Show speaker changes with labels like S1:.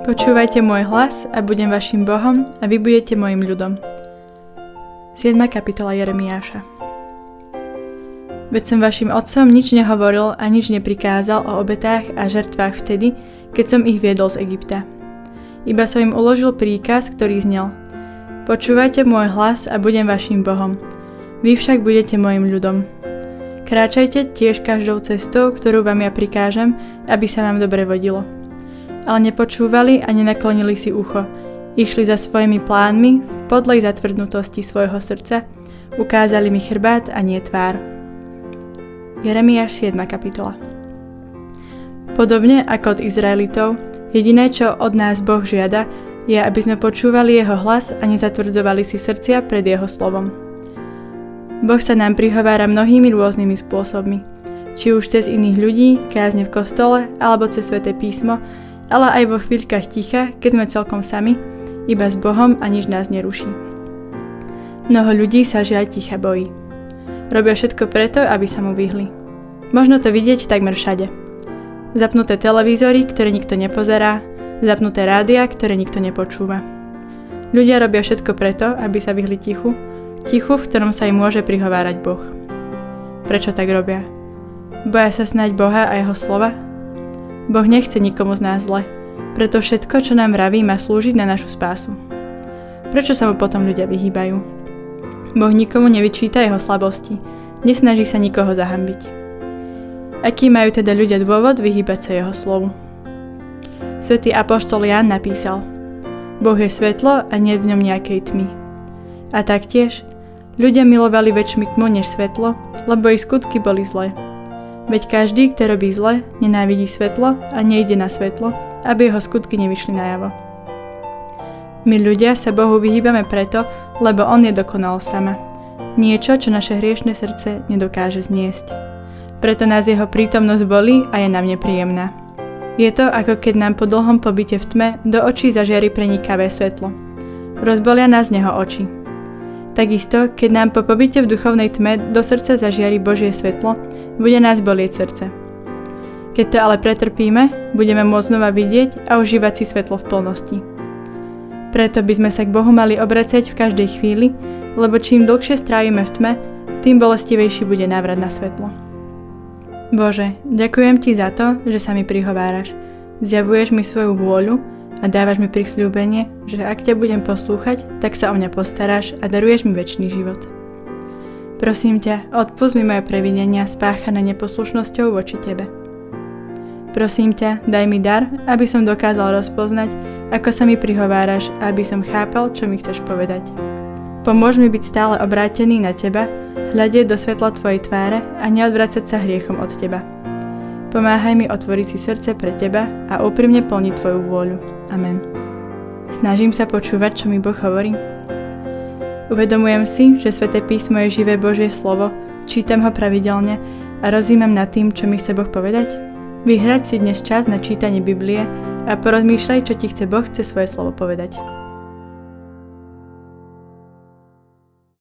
S1: Počúvajte môj hlas a budem vašim Bohom a vy budete môjim ľudom. 7. kapitola Jeremiáša Veď som vašim otcom nič nehovoril a nič neprikázal o obetách a žertvách vtedy, keď som ich viedol z Egypta. Iba som im uložil príkaz, ktorý znel Počúvajte môj hlas a budem vašim Bohom. Vy však budete môjim ľudom. Kráčajte tiež každou cestou, ktorú vám ja prikážem, aby sa vám dobre vodilo ale nepočúvali a nenaklonili si ucho. Išli za svojimi plánmi v podlej zatvrdnutosti svojho srdca, ukázali mi chrbát a nie tvár. Jeremiáš 7. kapitola Podobne ako od Izraelitov, jediné, čo od nás Boh žiada, je, aby sme počúvali Jeho hlas a nezatvrdzovali si srdcia pred Jeho slovom. Boh sa nám prihovára mnohými rôznymi spôsobmi, či už cez iných ľudí, kázne v kostole alebo cez sväté písmo, ale aj vo chvíľkach ticha, keď sme celkom sami, iba s Bohom a nič nás neruší. Mnoho ľudí sa žiaľ ticha bojí. Robia všetko preto, aby sa mu vyhli. Možno to vidieť takmer všade. Zapnuté televízory, ktoré nikto nepozerá, zapnuté rádia, ktoré nikto nepočúva. Ľudia robia všetko preto, aby sa vyhli tichu, tichu, v ktorom sa im môže prihovárať Boh. Prečo tak robia? Boja sa snať Boha a jeho slova? Boh nechce nikomu z nás zle, preto všetko, čo nám vraví, má slúžiť na našu spásu. Prečo sa mu potom ľudia vyhýbajú? Boh nikomu nevyčíta jeho slabosti, nesnaží sa nikoho zahambiť. Aký majú teda ľudia dôvod vyhýbať sa jeho slovu? Svetý apoštol Ján napísal Boh je svetlo a nie v ňom nejakej tmy. A taktiež, ľudia milovali väčšmi tmu než svetlo, lebo ich skutky boli zlé. Veď každý, kto robí zle, nenávidí svetlo a nejde na svetlo, aby jeho skutky nevyšli najavo. My ľudia sa Bohu vyhýbame preto, lebo On je dokonal sama. Niečo, čo naše hriešne srdce nedokáže zniesť. Preto nás jeho prítomnosť bolí a je nám nepríjemná. Je to, ako keď nám po dlhom pobyte v tme do očí zažiari prenikavé svetlo. Rozbolia nás z neho oči. Takisto, keď nám po pobyte v duchovnej tme do srdca zažiari Božie svetlo, bude nás bolieť srdce. Keď to ale pretrpíme, budeme môcť znova vidieť a užívať si svetlo v plnosti. Preto by sme sa k Bohu mali obracať v každej chvíli, lebo čím dlhšie strávime v tme, tým bolestivejší bude návrat na svetlo. Bože, ďakujem Ti za to, že sa mi prihováraš. Zjavuješ mi svoju vôľu a dávaš mi prisľúbenie, že ak ťa budem poslúchať, tak sa o mňa postaráš a daruješ mi väčší život. Prosím ťa, odpust mi moje previnenia spáchané neposlušnosťou voči Tebe. Prosím ťa, daj mi dar, aby som dokázal rozpoznať, ako sa mi prihováraš a aby som chápal, čo mi chceš povedať. Pomôž mi byť stále obrátený na Teba, hľadieť do svetla Tvojej tváre a neodvracať sa hriechom od Teba. Pomáhaj mi otvoriť si srdce pre Teba a úprimne plniť Tvoju vôľu. Amen. Snažím sa počúvať, čo mi Boh hovorí. Uvedomujem si, že Sveté písmo je živé Božie slovo, čítam ho pravidelne a rozímam nad tým, čo mi chce Boh povedať. Vyhrať si dnes čas na čítanie Biblie a porozmýšľaj, čo ti chce Boh chce svoje slovo povedať.